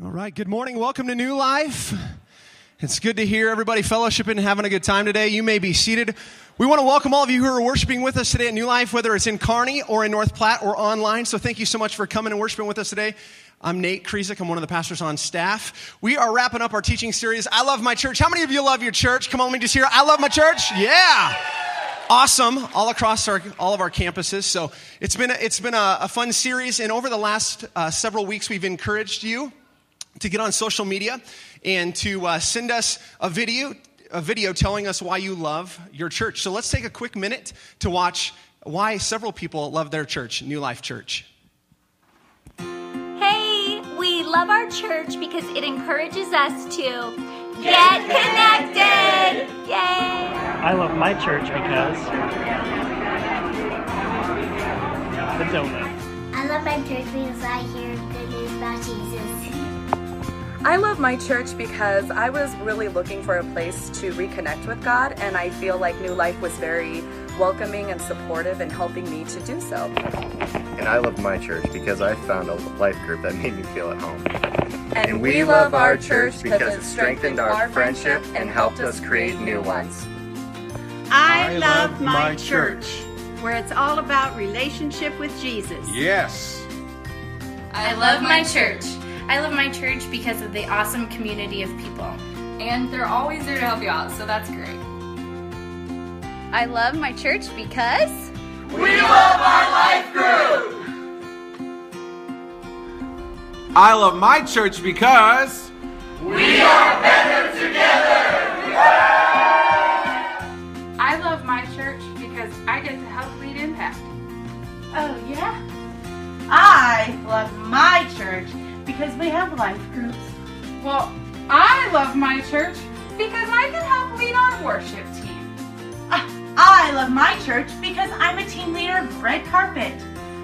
All right, good morning. Welcome to New Life. It's good to hear everybody fellowshipping and having a good time today. You may be seated. We want to welcome all of you who are worshiping with us today at New Life, whether it's in Kearney or in North Platte or online. So thank you so much for coming and worshiping with us today. I'm Nate Krizik. I'm one of the pastors on staff. We are wrapping up our teaching series, I Love My Church. How many of you love your church? Come on, let me just hear, I love my church. Yeah awesome all across our, all of our campuses. So it's been a, it's been a, a fun series, and over the last uh, several weeks, we've encouraged you to get on social media and to uh, send us a video, a video telling us why you love your church. So let's take a quick minute to watch why several people love their church, New Life Church. Hey, we love our church because it encourages us to get connected. Yay! I love my church because the donut. I love my church because I hear good news about Jesus. I love my church because I was really looking for a place to reconnect with God, and I feel like New Life was very welcoming and supportive and helping me to do so. And I love my church because I found a life group that made me feel at home. And, and we, we love our church because it strengthened our friendship and helped us create new ones. I love my church, where it's all about relationship with Jesus. Yes. I love my church I love my church because of the awesome community of people. And they're always there to help you out, so that's great. I love my church because we love our life group. I love my church because we are better together. I love my church because I get to help lead Impact. Oh, yeah? I love my church because we have life groups. Well, I love my church because I can help lead our worship team. Uh, I love my church because I'm a team leader of Red Carpet.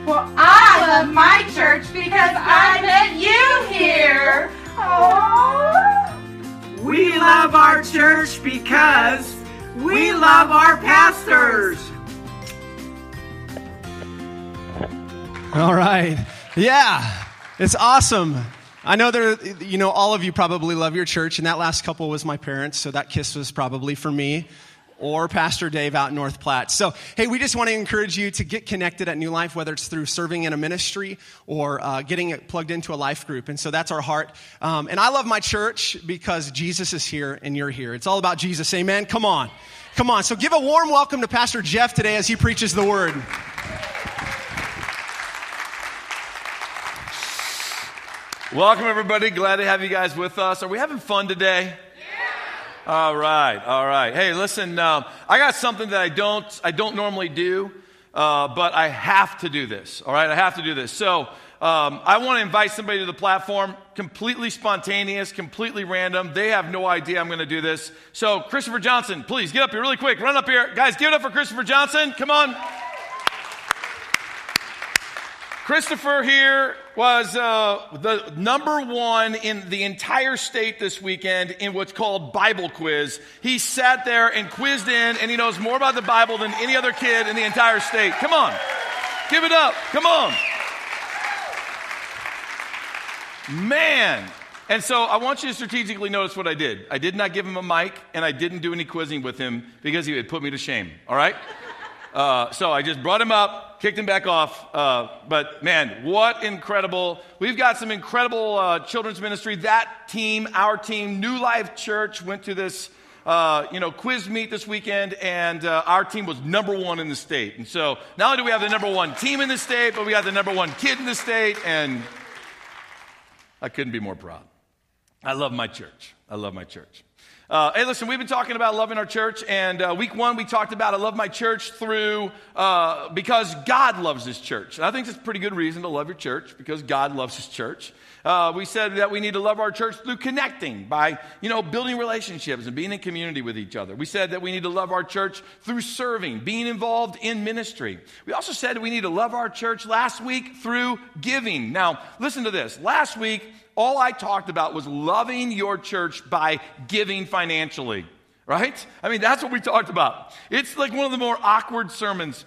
Well, I love my church because I met you here. Aww. We love our church because we love our pastors. All right. Yeah. It's awesome. I know there, you know, all of you probably love your church, and that last couple was my parents, so that kiss was probably for me or Pastor Dave out in North Platte. So, hey, we just want to encourage you to get connected at New Life, whether it's through serving in a ministry or uh, getting plugged into a life group. And so that's our heart. Um, and I love my church because Jesus is here and you're here. It's all about Jesus. Amen. Come on. Come on. So give a warm welcome to Pastor Jeff today as he preaches the word. Welcome, everybody. Glad to have you guys with us. Are we having fun today? Yeah. All right, all right. Hey, listen, um, I got something that I don't, I don't normally do, uh, but I have to do this. All right, I have to do this. So um, I want to invite somebody to the platform, completely spontaneous, completely random. They have no idea I'm going to do this. So, Christopher Johnson, please get up here really quick. Run up here. Guys, give it up for Christopher Johnson. Come on. Christopher here was uh, the number one in the entire state this weekend in what's called Bible quiz. He sat there and quizzed in, and he knows more about the Bible than any other kid in the entire state. Come on, give it up. Come on. Man. And so I want you to strategically notice what I did. I did not give him a mic, and I didn't do any quizzing with him because he would put me to shame. All right? Uh, so I just brought him up, kicked him back off. Uh, but man, what incredible. We've got some incredible uh, children's ministry. That team, our team, New Life Church, went to this. Uh, you know, quiz meet this weekend, and uh, our team was number one in the state. And so, not only do we have the number one team in the state, but we got the number one kid in the state, and I couldn't be more proud. I love my church. I love my church. Uh, hey, listen, we've been talking about loving our church, and uh, week one we talked about I love my church through uh, because God loves His church. And I think it's a pretty good reason to love your church because God loves His church. Uh, we said that we need to love our church through connecting by, you know, building relationships and being in community with each other. We said that we need to love our church through serving, being involved in ministry. We also said we need to love our church last week through giving. Now, listen to this. Last week all I talked about was loving your church by giving financially, right? I mean, that's what we talked about. It's like one of the more awkward sermons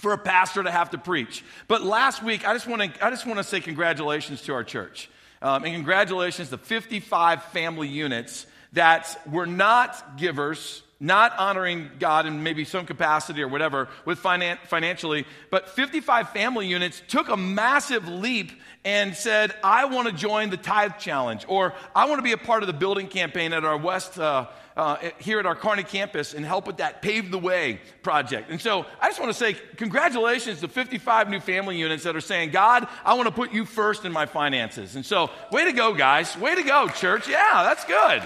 for a pastor to have to preach. But last week, I just want to, I just want to say congratulations to our church. Um, and congratulations to 55 family units that were not givers, not honoring God in maybe some capacity or whatever with finan- financially, but 55 family units took a massive leap and said, I want to join the tithe challenge, or I want to be a part of the building campaign at our West, uh, uh, here at our Kearney campus and help with that Pave the Way project. And so I just want to say congratulations to 55 new family units that are saying, God, I want to put you first in my finances. And so, way to go, guys. Way to go, church. Yeah, that's good.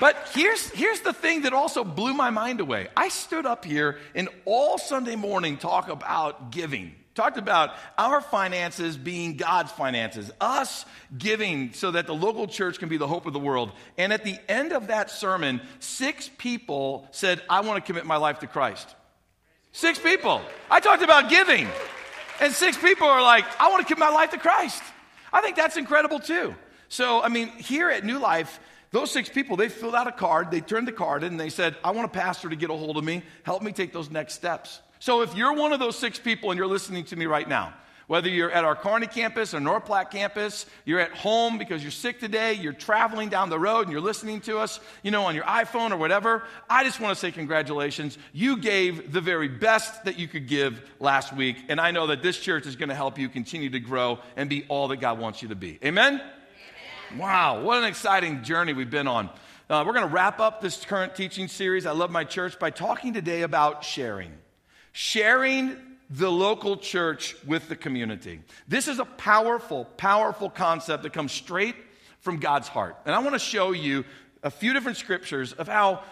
But here's, here's the thing that also blew my mind away. I stood up here and all Sunday morning talk about giving. Talked about our finances being God's finances, us giving so that the local church can be the hope of the world. And at the end of that sermon, six people said, I want to commit my life to Christ. Six people. I talked about giving. And six people are like, I want to commit my life to Christ. I think that's incredible too. So, I mean, here at New Life, those six people, they filled out a card, they turned the card in, and they said, I want a pastor to get a hold of me, help me take those next steps. So if you're one of those six people and you're listening to me right now, whether you're at our Kearney campus or North Platte campus, you're at home because you're sick today, you're traveling down the road and you're listening to us, you know, on your iPhone or whatever, I just want to say congratulations. You gave the very best that you could give last week, and I know that this church is going to help you continue to grow and be all that God wants you to be. Amen? Wow, what an exciting journey we've been on. Uh, we're going to wrap up this current teaching series, I Love My Church, by talking today about sharing sharing the local church with the community. This is a powerful, powerful concept that comes straight from God's heart. And I want to show you a few different scriptures of how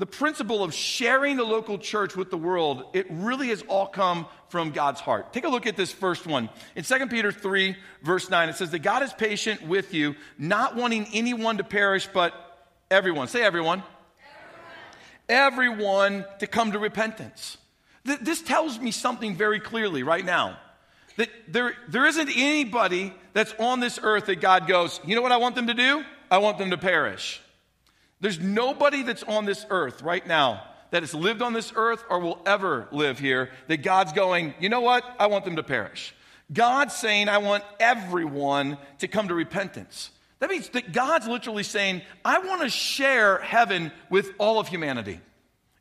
the principle of sharing the local church with the world, it really has all come from God's heart. Take a look at this first one. In 2 Peter 3, verse 9, it says that God is patient with you, not wanting anyone to perish, but everyone. Say everyone. Everyone, everyone to come to repentance. This tells me something very clearly right now. That there, there isn't anybody that's on this earth that God goes, you know what I want them to do? I want them to perish. There's nobody that's on this earth right now that has lived on this earth or will ever live here that God's going, you know what? I want them to perish. God's saying, I want everyone to come to repentance. That means that God's literally saying, I want to share heaven with all of humanity.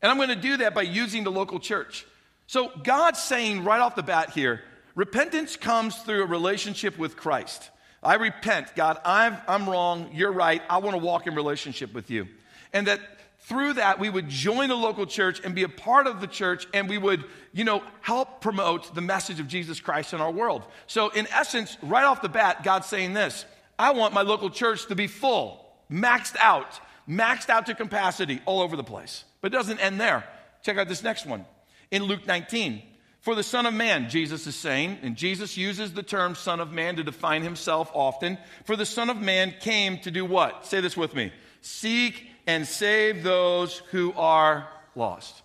And I'm going to do that by using the local church. So God's saying right off the bat here repentance comes through a relationship with Christ. I repent, God, I'm, I'm wrong, you're right, I want to walk in relationship with you. And that through that we would join the local church and be a part of the church and we would, you know, help promote the message of Jesus Christ in our world. So in essence, right off the bat, God's saying this I want my local church to be full, maxed out, maxed out to capacity all over the place. But it doesn't end there. Check out this next one in Luke 19. For the Son of Man, Jesus is saying, and Jesus uses the term Son of Man to define himself often. For the Son of Man came to do what? Say this with me seek and save those who are lost.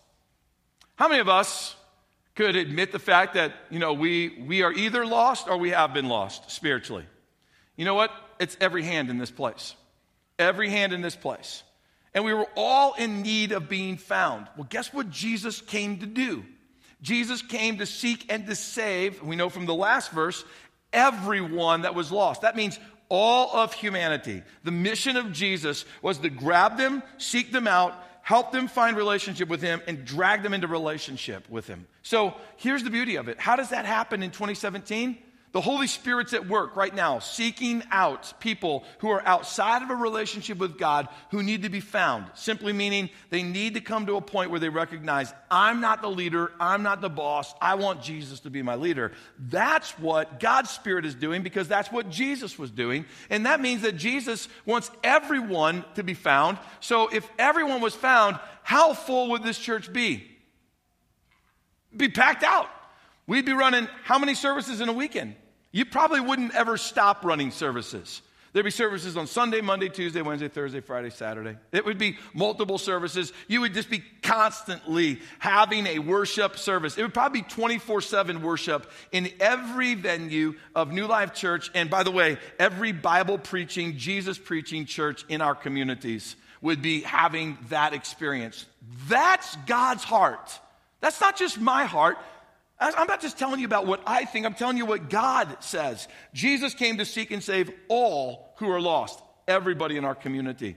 How many of us could admit the fact that, you know, we, we are either lost or we have been lost spiritually? You know what? It's every hand in this place. Every hand in this place and we were all in need of being found. Well, guess what Jesus came to do? Jesus came to seek and to save, we know from the last verse, everyone that was lost. That means all of humanity. The mission of Jesus was to grab them, seek them out, help them find relationship with him and drag them into relationship with him. So, here's the beauty of it. How does that happen in 2017? The Holy Spirit's at work right now, seeking out people who are outside of a relationship with God who need to be found. Simply meaning they need to come to a point where they recognize, I'm not the leader, I'm not the boss, I want Jesus to be my leader. That's what God's Spirit is doing because that's what Jesus was doing. And that means that Jesus wants everyone to be found. So if everyone was found, how full would this church be? Be packed out. We'd be running how many services in a weekend? You probably wouldn't ever stop running services. There'd be services on Sunday, Monday, Tuesday, Wednesday, Thursday, Friday, Saturday. It would be multiple services. You would just be constantly having a worship service. It would probably be 24 7 worship in every venue of New Life Church. And by the way, every Bible preaching, Jesus preaching church in our communities would be having that experience. That's God's heart. That's not just my heart. I'm not just telling you about what I think, I'm telling you what God says. Jesus came to seek and save all who are lost, everybody in our community.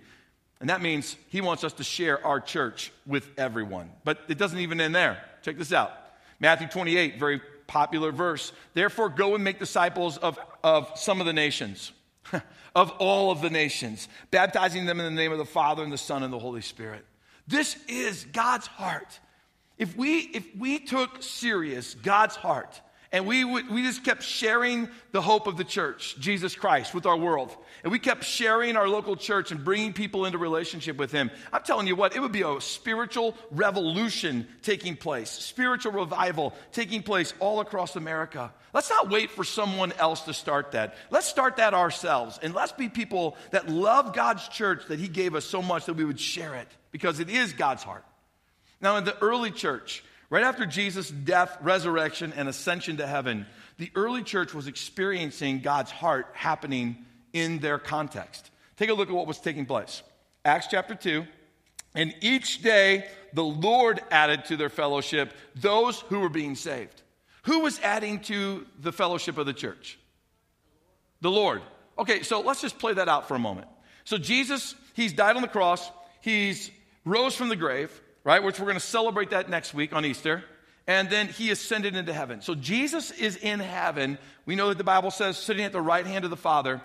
And that means he wants us to share our church with everyone. But it doesn't even end there. Check this out Matthew 28, very popular verse. Therefore, go and make disciples of, of some of the nations, of all of the nations, baptizing them in the name of the Father and the Son and the Holy Spirit. This is God's heart. If we, if we took serious God's heart and we, would, we just kept sharing the hope of the church, Jesus Christ, with our world, and we kept sharing our local church and bringing people into relationship with Him, I'm telling you what, it would be a spiritual revolution taking place, spiritual revival taking place all across America. Let's not wait for someone else to start that. Let's start that ourselves. And let's be people that love God's church that He gave us so much that we would share it because it is God's heart. Now, in the early church, right after Jesus' death, resurrection, and ascension to heaven, the early church was experiencing God's heart happening in their context. Take a look at what was taking place. Acts chapter 2. And each day the Lord added to their fellowship those who were being saved. Who was adding to the fellowship of the church? The Lord. Okay, so let's just play that out for a moment. So Jesus, he's died on the cross, he's rose from the grave, right? Which we're going to celebrate that next week on Easter. And then he ascended into heaven. So Jesus is in heaven. We know that the Bible says sitting at the right hand of the Father.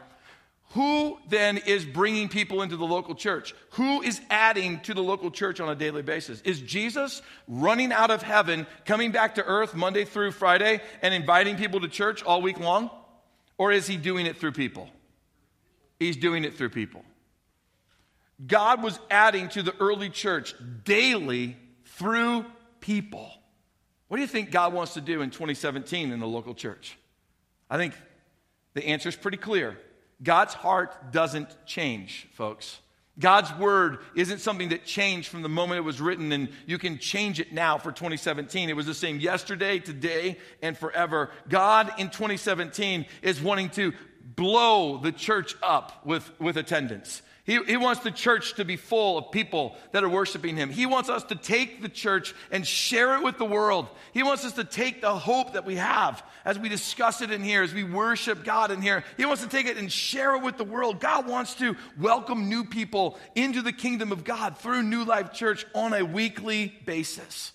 Who then is bringing people into the local church? Who is adding to the local church on a daily basis? Is Jesus running out of heaven, coming back to earth Monday through Friday, and inviting people to church all week long? Or is he doing it through people? He's doing it through people. God was adding to the early church daily through people. What do you think God wants to do in 2017 in the local church? I think the answer is pretty clear. God's heart doesn't change, folks. God's word isn't something that changed from the moment it was written, and you can change it now for 2017. It was the same yesterday, today, and forever. God in 2017 is wanting to blow the church up with, with attendance. He, he wants the church to be full of people that are worshiping Him. He wants us to take the church and share it with the world. He wants us to take the hope that we have as we discuss it in here, as we worship God in here. He wants to take it and share it with the world. God wants to welcome new people into the kingdom of God through New Life Church on a weekly basis.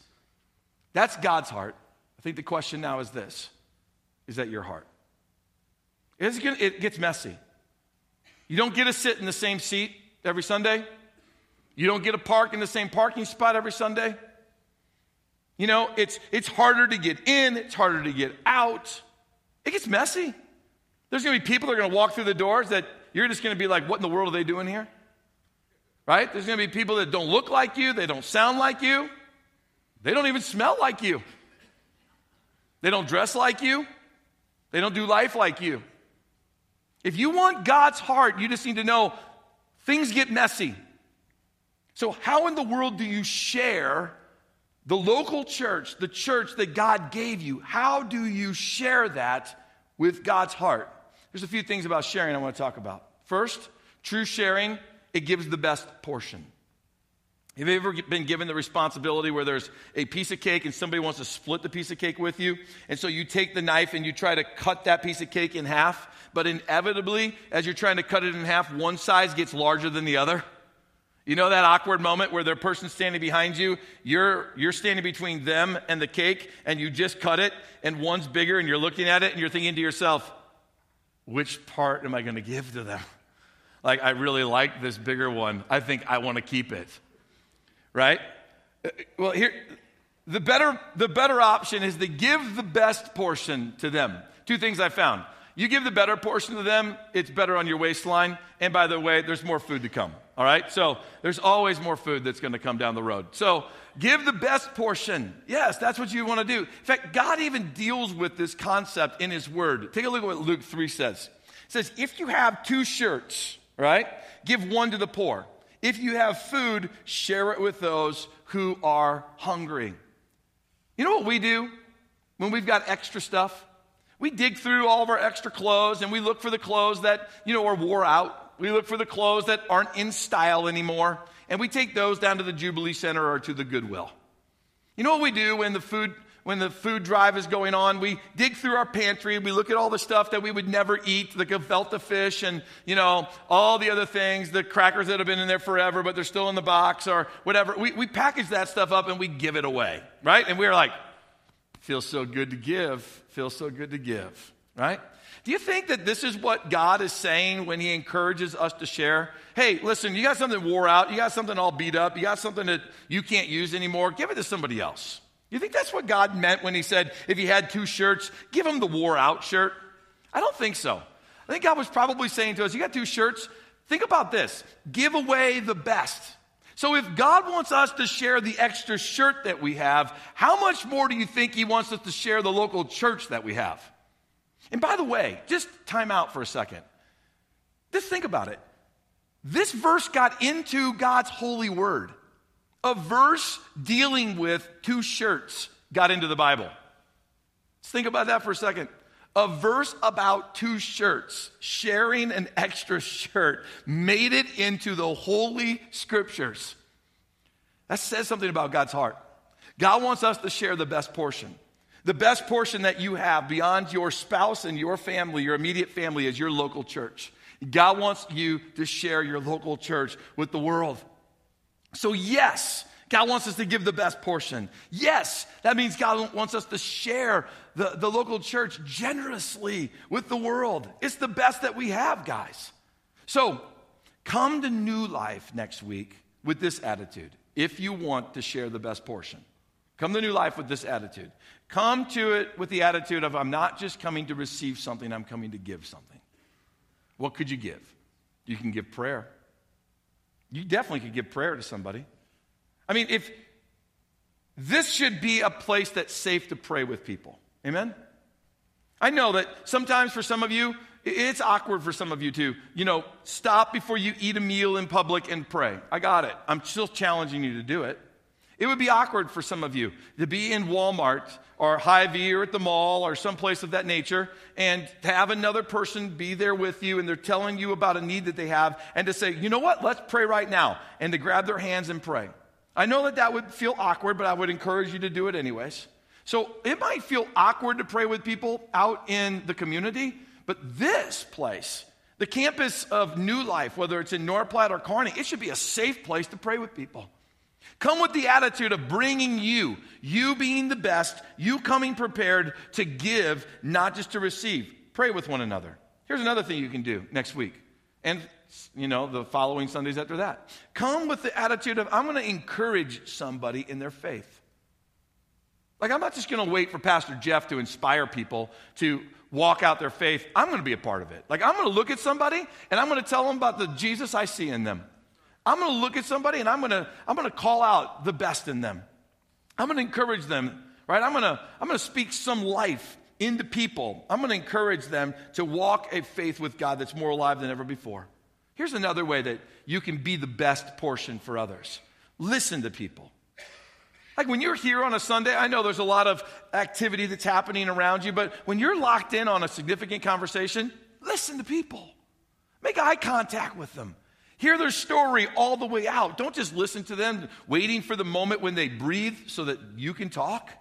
That's God's heart. I think the question now is this Is that your heart? It gets messy. You don't get to sit in the same seat every Sunday. You don't get to park in the same parking spot every Sunday. You know, it's, it's harder to get in, it's harder to get out. It gets messy. There's going to be people that are going to walk through the doors that you're just going to be like, what in the world are they doing here? Right? There's going to be people that don't look like you, they don't sound like you, they don't even smell like you, they don't dress like you, they don't do life like you. If you want God's heart, you just need to know things get messy. So, how in the world do you share the local church, the church that God gave you? How do you share that with God's heart? There's a few things about sharing I want to talk about. First, true sharing, it gives the best portion. Have you ever been given the responsibility where there's a piece of cake and somebody wants to split the piece of cake with you? And so you take the knife and you try to cut that piece of cake in half, but inevitably, as you're trying to cut it in half, one size gets larger than the other? You know that awkward moment where the person standing behind you, you're, you're standing between them and the cake, and you just cut it, and one's bigger, and you're looking at it, and you're thinking to yourself, which part am I going to give to them? Like, I really like this bigger one. I think I want to keep it right? Uh, well, here, the better, the better option is to give the best portion to them. Two things I found. You give the better portion to them, it's better on your waistline. And by the way, there's more food to come. All right? So there's always more food that's going to come down the road. So give the best portion. Yes, that's what you want to do. In fact, God even deals with this concept in His Word. Take a look at what Luke 3 says. It says, if you have two shirts, right, give one to the poor. If you have food, share it with those who are hungry. You know what we do when we've got extra stuff? We dig through all of our extra clothes and we look for the clothes that, you know, are wore out. We look for the clothes that aren't in style anymore. And we take those down to the Jubilee Center or to the Goodwill. You know what we do when the food when the food drive is going on, we dig through our pantry, we look at all the stuff that we would never eat, the gefilte fish and, you know, all the other things, the crackers that have been in there forever, but they're still in the box or whatever. We, we package that stuff up and we give it away, right? And we're like, feels so good to give, feels so good to give, right? Do you think that this is what God is saying when He encourages us to share? Hey, listen, you got something wore out, you got something all beat up, you got something that you can't use anymore, give it to somebody else. You think that's what God meant when He said, if you had two shirts, give him the wore out shirt? I don't think so. I think God was probably saying to us, you got two shirts, think about this give away the best. So if God wants us to share the extra shirt that we have, how much more do you think He wants us to share the local church that we have? And by the way, just time out for a second. Just think about it. This verse got into God's holy word. A verse dealing with two shirts got into the Bible. Let's think about that for a second. A verse about two shirts, sharing an extra shirt, made it into the holy scriptures. That says something about God's heart. God wants us to share the best portion. The best portion that you have beyond your spouse and your family, your immediate family, is your local church. God wants you to share your local church with the world. So, yes, God wants us to give the best portion. Yes, that means God wants us to share the, the local church generously with the world. It's the best that we have, guys. So, come to New Life next week with this attitude if you want to share the best portion. Come to New Life with this attitude. Come to it with the attitude of, I'm not just coming to receive something, I'm coming to give something. What could you give? You can give prayer. You definitely could give prayer to somebody. I mean, if this should be a place that's safe to pray with people. Amen? I know that sometimes for some of you, it's awkward for some of you to, you know, stop before you eat a meal in public and pray. I got it. I'm still challenging you to do it. It would be awkward for some of you to be in Walmart or Hy-Vee or at the mall or someplace of that nature and to have another person be there with you and they're telling you about a need that they have and to say, you know what, let's pray right now and to grab their hands and pray. I know that that would feel awkward, but I would encourage you to do it anyways. So it might feel awkward to pray with people out in the community, but this place, the campus of New Life, whether it's in North or Kearney, it should be a safe place to pray with people. Come with the attitude of bringing you, you being the best, you coming prepared to give, not just to receive. Pray with one another. Here's another thing you can do next week. And, you know, the following Sundays after that. Come with the attitude of, I'm going to encourage somebody in their faith. Like, I'm not just going to wait for Pastor Jeff to inspire people to walk out their faith. I'm going to be a part of it. Like, I'm going to look at somebody and I'm going to tell them about the Jesus I see in them. I'm going to look at somebody and I'm going to I'm going to call out the best in them. I'm going to encourage them, right? I'm going to I'm going to speak some life into people. I'm going to encourage them to walk a faith with God that's more alive than ever before. Here's another way that you can be the best portion for others. Listen to people. Like when you're here on a Sunday, I know there's a lot of activity that's happening around you, but when you're locked in on a significant conversation, listen to people. Make eye contact with them. Hear their story all the way out. Don't just listen to them waiting for the moment when they breathe so that you can talk.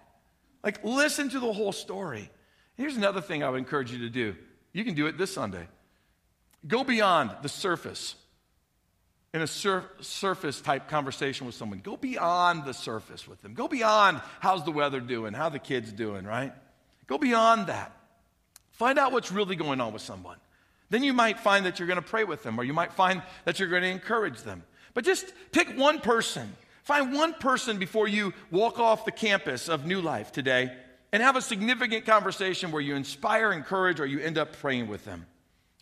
Like, listen to the whole story. Here's another thing I would encourage you to do. You can do it this Sunday. Go beyond the surface in a sur- surface type conversation with someone. Go beyond the surface with them. Go beyond how's the weather doing, how the kids doing, right? Go beyond that. Find out what's really going on with someone. Then you might find that you're going to pray with them, or you might find that you're going to encourage them. But just pick one person. Find one person before you walk off the campus of New Life today and have a significant conversation where you inspire, encourage, or you end up praying with them.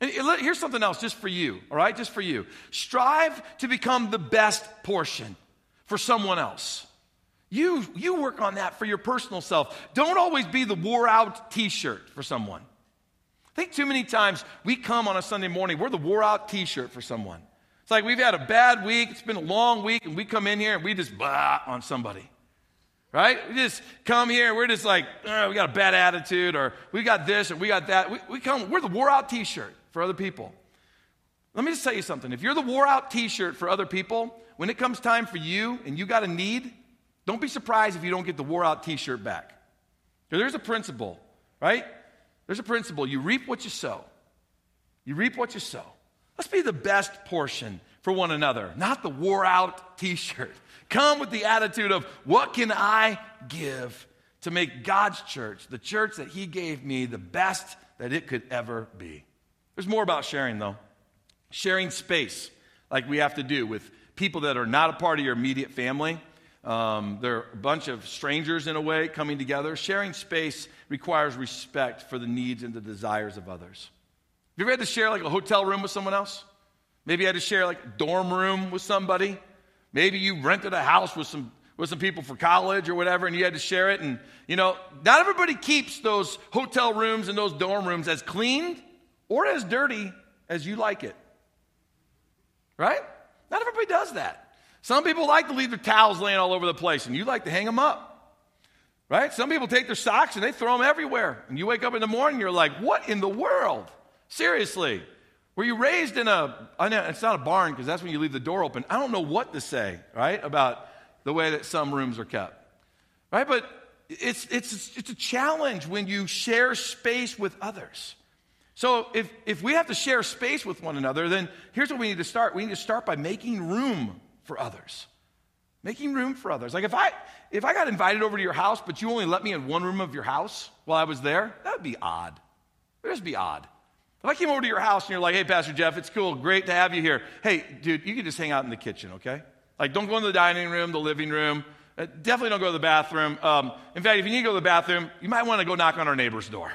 And here's something else just for you, all right? Just for you. Strive to become the best portion for someone else. You, you work on that for your personal self. Don't always be the wore out t shirt for someone. I think too many times we come on a Sunday morning, we're the wore out t shirt for someone. It's like we've had a bad week, it's been a long week, and we come in here and we just blah on somebody. Right? We just come here, we're just like, oh, we got a bad attitude, or we got this, or we got that. We, we come, we're the wore out t shirt for other people. Let me just tell you something. If you're the wore out t shirt for other people, when it comes time for you and you got a need, don't be surprised if you don't get the wore out t shirt back. There's a principle, right? There's a principle. You reap what you sow. You reap what you sow. Let's be the best portion for one another, not the wore out t shirt. Come with the attitude of, what can I give to make God's church, the church that He gave me, the best that it could ever be? There's more about sharing, though. Sharing space, like we have to do with people that are not a part of your immediate family. Um, they're a bunch of strangers in a way coming together. Sharing space requires respect for the needs and the desires of others. Have you ever had to share like a hotel room with someone else? Maybe you had to share like a dorm room with somebody. Maybe you rented a house with some with some people for college or whatever, and you had to share it. And you know, not everybody keeps those hotel rooms and those dorm rooms as clean or as dirty as you like it. Right? Not everybody does that. Some people like to leave their towels laying all over the place, and you like to hang them up. Right? Some people take their socks and they throw them everywhere. And you wake up in the morning, you're like, what in the world? Seriously. Were you raised in a, it's not a barn because that's when you leave the door open. I don't know what to say, right, about the way that some rooms are kept. Right? But it's, it's, it's a challenge when you share space with others. So if, if we have to share space with one another, then here's what we need to start. We need to start by making room for others. Making room for others. Like if I if I got invited over to your house, but you only let me in one room of your house while I was there, that would be odd. It would just be odd. If I came over to your house and you're like, hey, Pastor Jeff, it's cool, great to have you here. Hey, dude, you can just hang out in the kitchen, okay? Like, don't go in the dining room, the living room. Uh, definitely don't go to the bathroom. Um, in fact, if you need to go to the bathroom, you might want to go knock on our neighbor's door.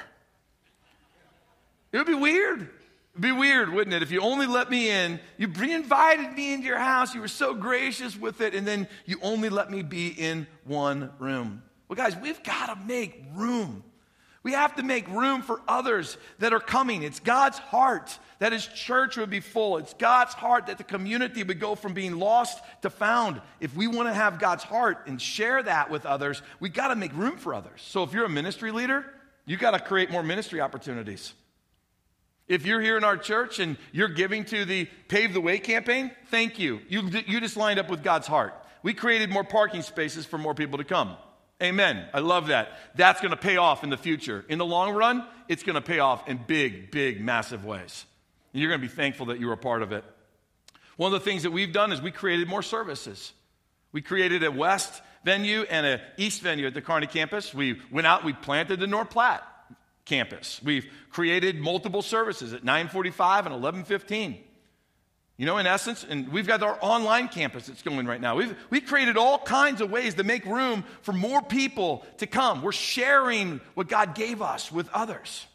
It would be weird. It'd be weird, wouldn't it? If you only let me in, you invited me into your house, you were so gracious with it, and then you only let me be in one room. Well, guys, we've got to make room. We have to make room for others that are coming. It's God's heart that His church would be full. It's God's heart that the community would go from being lost to found. If we want to have God's heart and share that with others, we got to make room for others. So if you're a ministry leader, you got to create more ministry opportunities. If you're here in our church and you're giving to the Pave the Way campaign, thank you. You, you just lined up with God's heart. We created more parking spaces for more people to come. Amen. I love that. That's going to pay off in the future. In the long run, it's going to pay off in big, big, massive ways. And you're going to be thankful that you were a part of it. One of the things that we've done is we created more services. We created a west venue and a east venue at the Kearney campus. We went out, we planted the North Platte campus. We've created multiple services at 945 and 1115. You know, in essence, and we've got our online campus that's going right now. We've, we've created all kinds of ways to make room for more people to come. We're sharing what God gave us with others.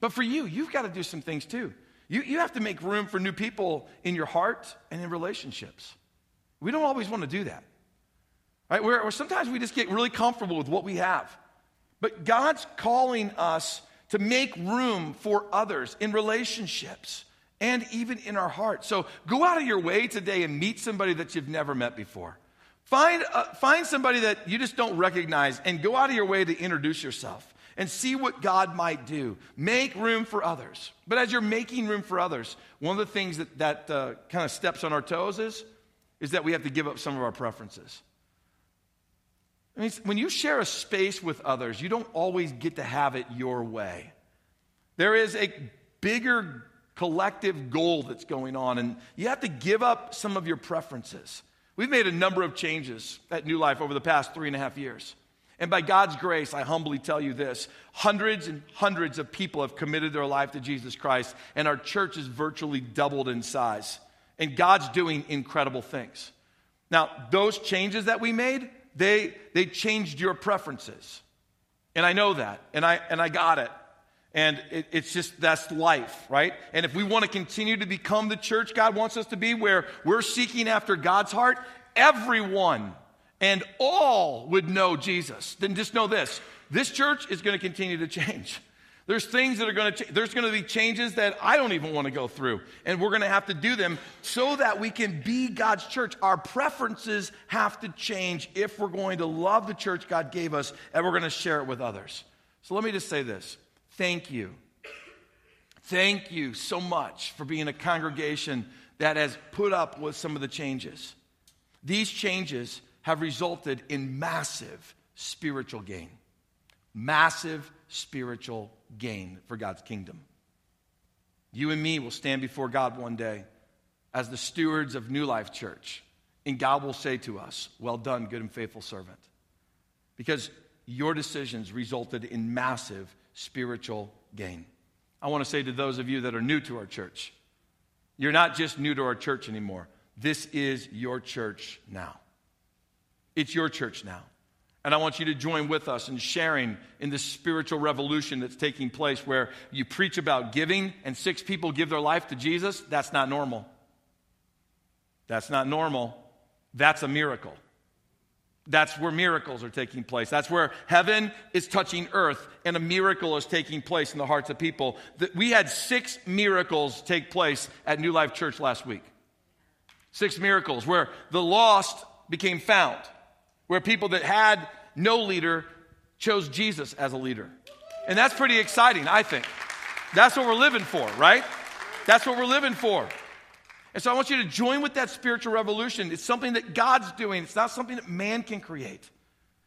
But for you, you've got to do some things too. You, you have to make room for new people in your heart and in relationships. We don't always want to do that. Right? Where sometimes we just get really comfortable with what we have. But God's calling us to make room for others in relationships and even in our hearts. So go out of your way today and meet somebody that you've never met before. Find, uh, find somebody that you just don't recognize and go out of your way to introduce yourself and see what God might do. Make room for others. But as you're making room for others, one of the things that, that uh, kind of steps on our toes is, is that we have to give up some of our preferences. I mean, when you share a space with others, you don't always get to have it your way. There is a bigger collective goal that's going on, and you have to give up some of your preferences. We've made a number of changes at New Life over the past three and a half years. And by God's grace, I humbly tell you this hundreds and hundreds of people have committed their life to Jesus Christ, and our church is virtually doubled in size. And God's doing incredible things. Now, those changes that we made, they, they changed your preferences. And I know that, and I, and I got it. And it, it's just, that's life, right? And if we want to continue to become the church God wants us to be, where we're seeking after God's heart, everyone and all would know Jesus, then just know this this church is going to continue to change. There's things that are going to, there's going to be changes that I don't even want to go through. And we're going to have to do them so that we can be God's church. Our preferences have to change if we're going to love the church God gave us and we're going to share it with others. So let me just say this thank you. Thank you so much for being a congregation that has put up with some of the changes. These changes have resulted in massive spiritual gain Massive spiritual gain for God's kingdom. You and me will stand before God one day as the stewards of New Life Church, and God will say to us, Well done, good and faithful servant. Because your decisions resulted in massive spiritual gain. I want to say to those of you that are new to our church, you're not just new to our church anymore. This is your church now. It's your church now. And I want you to join with us in sharing in this spiritual revolution that's taking place where you preach about giving and six people give their life to Jesus. That's not normal. That's not normal. That's a miracle. That's where miracles are taking place. That's where heaven is touching earth and a miracle is taking place in the hearts of people. We had six miracles take place at New Life Church last week. Six miracles where the lost became found, where people that had no leader chose Jesus as a leader. And that's pretty exciting, I think. That's what we're living for, right? That's what we're living for. And so I want you to join with that spiritual revolution. It's something that God's doing, it's not something that man can create.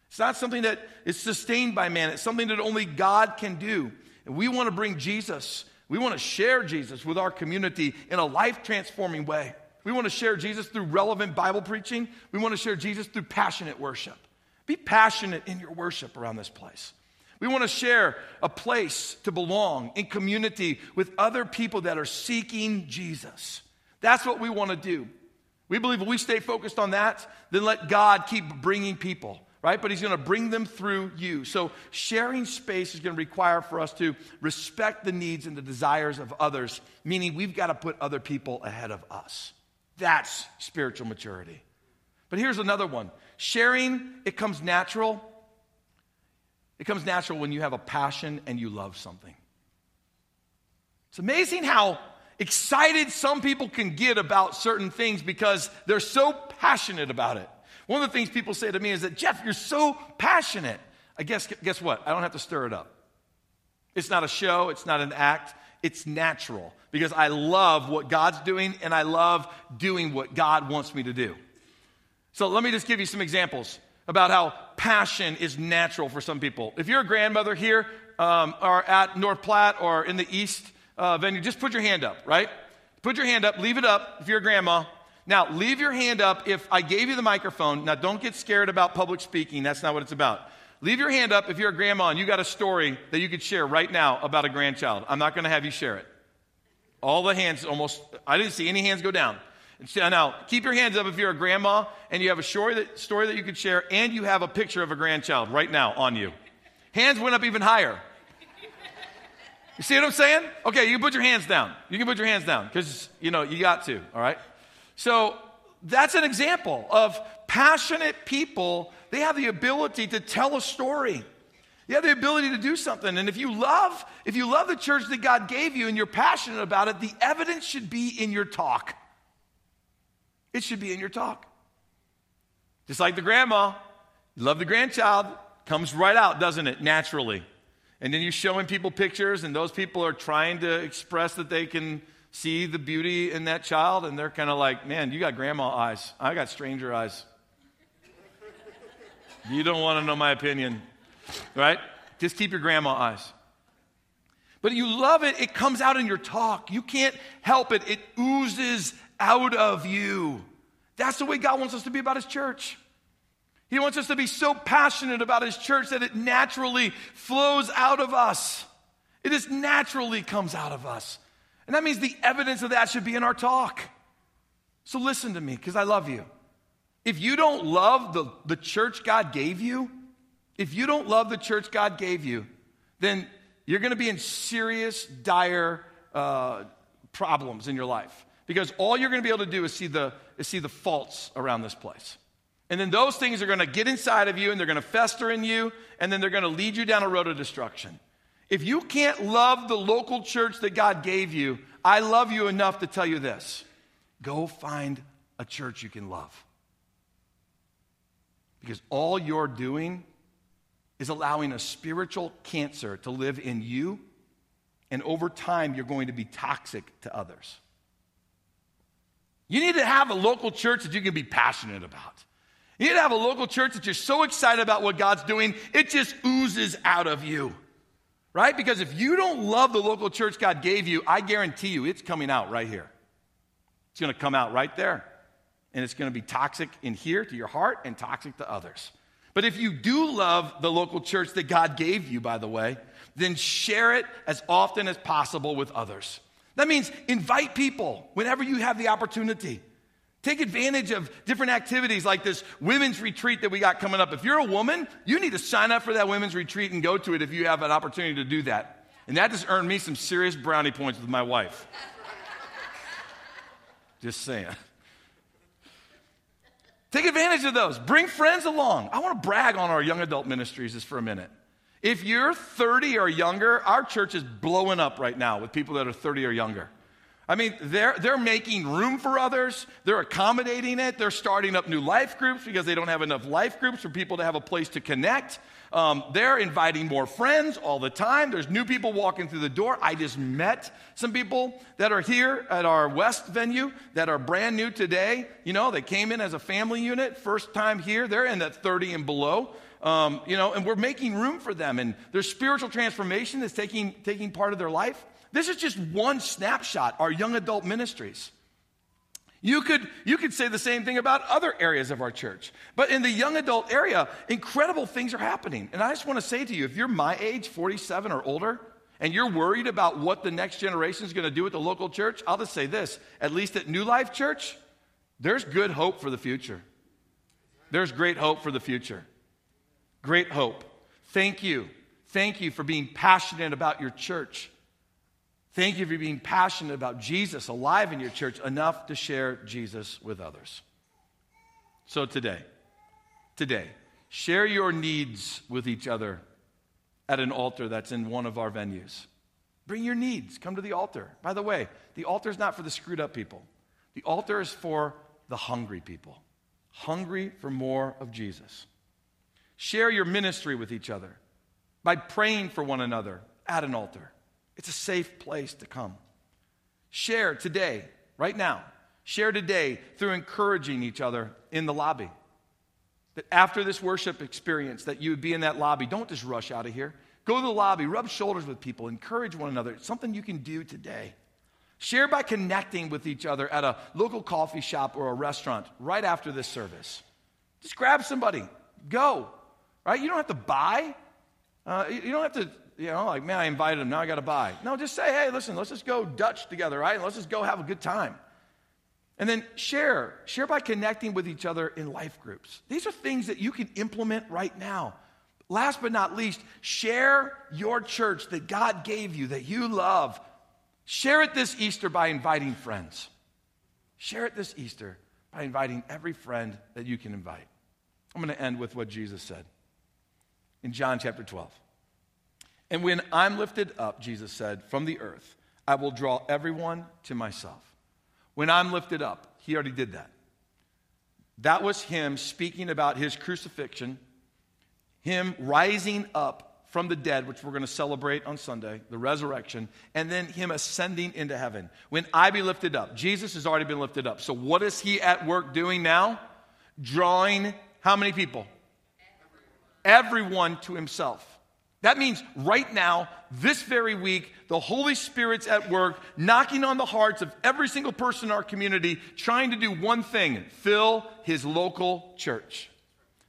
It's not something that is sustained by man, it's something that only God can do. And we want to bring Jesus, we want to share Jesus with our community in a life transforming way. We want to share Jesus through relevant Bible preaching. We want to share Jesus through passionate worship. Be passionate in your worship around this place. We want to share a place to belong in community with other people that are seeking Jesus. That's what we want to do. We believe if we stay focused on that, then let God keep bringing people, right? But He's going to bring them through you. So sharing space is going to require for us to respect the needs and the desires of others, meaning we've got to put other people ahead of us. That's spiritual maturity. But here's another one sharing, it comes natural. It comes natural when you have a passion and you love something. It's amazing how excited some people can get about certain things because they're so passionate about it. One of the things people say to me is that, Jeff, you're so passionate. I guess, guess what? I don't have to stir it up. It's not a show, it's not an act, it's natural because I love what God's doing and I love doing what God wants me to do. So let me just give you some examples about how passion is natural for some people. If you're a grandmother here um, or at North Platte or in the East, uh, venue, just put your hand up, right? Put your hand up, leave it up if you're a grandma. Now, leave your hand up if I gave you the microphone. Now, don't get scared about public speaking. That's not what it's about. Leave your hand up if you're a grandma and you got a story that you could share right now about a grandchild. I'm not going to have you share it. All the hands almost, I didn't see any hands go down. Now, keep your hands up if you're a grandma and you have a story that, story that you could share and you have a picture of a grandchild right now on you. Hands went up even higher. You see what I'm saying? Okay, you can put your hands down. You can put your hands down because, you know, you got to, all right? So that's an example of passionate people. They have the ability to tell a story. You have the ability to do something. And if you love, if you love the church that God gave you and you're passionate about it, the evidence should be in your talk. It should be in your talk. Just like the grandma, you love the grandchild, comes right out, doesn't it? Naturally. And then you're showing people pictures, and those people are trying to express that they can see the beauty in that child, and they're kind of like, man, you got grandma eyes. I got stranger eyes. You don't want to know my opinion, right? Just keep your grandma eyes. But you love it, it comes out in your talk. You can't help it, it oozes out of you. That's the way God wants us to be about His church. He wants us to be so passionate about His church that it naturally flows out of us. It just naturally comes out of us. And that means the evidence of that should be in our talk. So listen to me, because I love you. If you don't love the, the church God gave you, if you don't love the church God gave you, then you're going to be in serious, dire uh, problems in your life. Because all you're going to be able to do is see the, is see the faults around this place. And then those things are going to get inside of you and they're going to fester in you and then they're going to lead you down a road of destruction. If you can't love the local church that God gave you, I love you enough to tell you this go find a church you can love. Because all you're doing is allowing a spiritual cancer to live in you, and over time, you're going to be toxic to others. You need to have a local church that you can be passionate about. You need to have a local church that you're so excited about what God's doing, it just oozes out of you. Right? Because if you don't love the local church God gave you, I guarantee you it's coming out right here. It's going to come out right there. And it's going to be toxic in here to your heart and toxic to others. But if you do love the local church that God gave you, by the way, then share it as often as possible with others. That means invite people whenever you have the opportunity. Take advantage of different activities like this women's retreat that we got coming up. If you're a woman, you need to sign up for that women's retreat and go to it if you have an opportunity to do that. And that just earned me some serious brownie points with my wife. just saying. Take advantage of those. Bring friends along. I want to brag on our young adult ministries just for a minute. If you're 30 or younger, our church is blowing up right now with people that are 30 or younger. I mean, they're, they're making room for others. They're accommodating it. They're starting up new life groups because they don't have enough life groups for people to have a place to connect. Um, they're inviting more friends all the time. There's new people walking through the door. I just met some people that are here at our West venue that are brand new today. You know, they came in as a family unit, first time here. They're in that 30 and below. Um, you know, and we're making room for them, and their spiritual transformation is taking, taking part of their life. This is just one snapshot, our young adult ministries. You could, you could say the same thing about other areas of our church. But in the young adult area, incredible things are happening. And I just want to say to you if you're my age, 47 or older, and you're worried about what the next generation is going to do at the local church, I'll just say this at least at New Life Church, there's good hope for the future. There's great hope for the future. Great hope. Thank you. Thank you for being passionate about your church. Thank you for being passionate about Jesus alive in your church enough to share Jesus with others. So today, today, share your needs with each other at an altar that's in one of our venues. Bring your needs, come to the altar. By the way, the altar is not for the screwed up people, the altar is for the hungry people, hungry for more of Jesus. Share your ministry with each other by praying for one another at an altar. It's a safe place to come. Share today, right now. Share today through encouraging each other in the lobby. That after this worship experience, that you would be in that lobby. Don't just rush out of here. Go to the lobby, rub shoulders with people, encourage one another. It's something you can do today. Share by connecting with each other at a local coffee shop or a restaurant right after this service. Just grab somebody, go. Right? You don't have to buy. Uh, you don't have to you know, like, man, I invited him, now I got to buy. No, just say, hey, listen, let's just go Dutch together, right? Let's just go have a good time. And then share. Share by connecting with each other in life groups. These are things that you can implement right now. Last but not least, share your church that God gave you, that you love. Share it this Easter by inviting friends. Share it this Easter by inviting every friend that you can invite. I'm going to end with what Jesus said in John chapter 12. And when I'm lifted up, Jesus said, from the earth, I will draw everyone to myself. When I'm lifted up, he already did that. That was him speaking about his crucifixion, him rising up from the dead, which we're going to celebrate on Sunday, the resurrection, and then him ascending into heaven. When I be lifted up, Jesus has already been lifted up. So what is he at work doing now? Drawing how many people? Everyone to himself. That means right now, this very week, the Holy Spirit's at work, knocking on the hearts of every single person in our community, trying to do one thing fill his local church.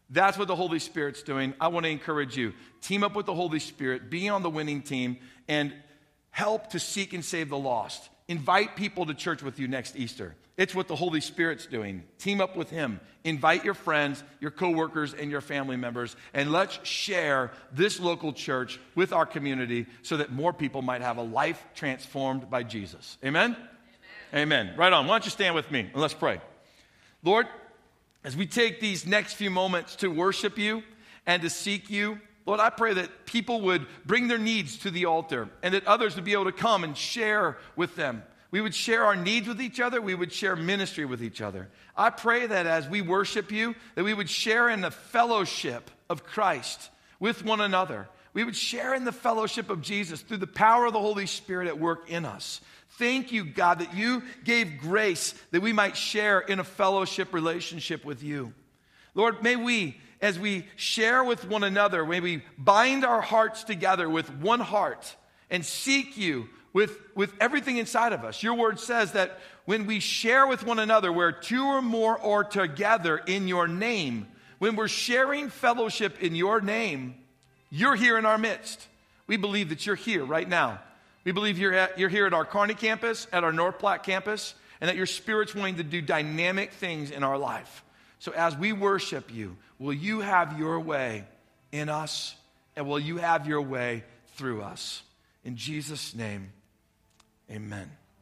That's what the Holy Spirit's doing. I want to encourage you team up with the Holy Spirit, be on the winning team, and help to seek and save the lost. Invite people to church with you next Easter. It's what the Holy Spirit's doing. Team up with Him. Invite your friends, your coworkers, and your family members, and let's share this local church with our community so that more people might have a life transformed by Jesus. Amen? Amen. Amen. Right on. Why don't you stand with me and let's pray. Lord, as we take these next few moments to worship you and to seek you, Lord, I pray that people would bring their needs to the altar and that others would be able to come and share with them. We would share our needs with each other. We would share ministry with each other. I pray that as we worship you, that we would share in the fellowship of Christ with one another. We would share in the fellowship of Jesus through the power of the Holy Spirit at work in us. Thank you, God, that you gave grace that we might share in a fellowship relationship with you. Lord, may we, as we share with one another, may we bind our hearts together with one heart and seek you with, with everything inside of us. Your word says that when we share with one another, where two or more are together in your name, when we're sharing fellowship in your name, you're here in our midst. We believe that you're here right now. We believe you're, at, you're here at our Kearney campus, at our North Platte campus, and that your Spirit's wanting to do dynamic things in our life. So as we worship you, will you have your way in us, and will you have your way through us? In Jesus' name, amen.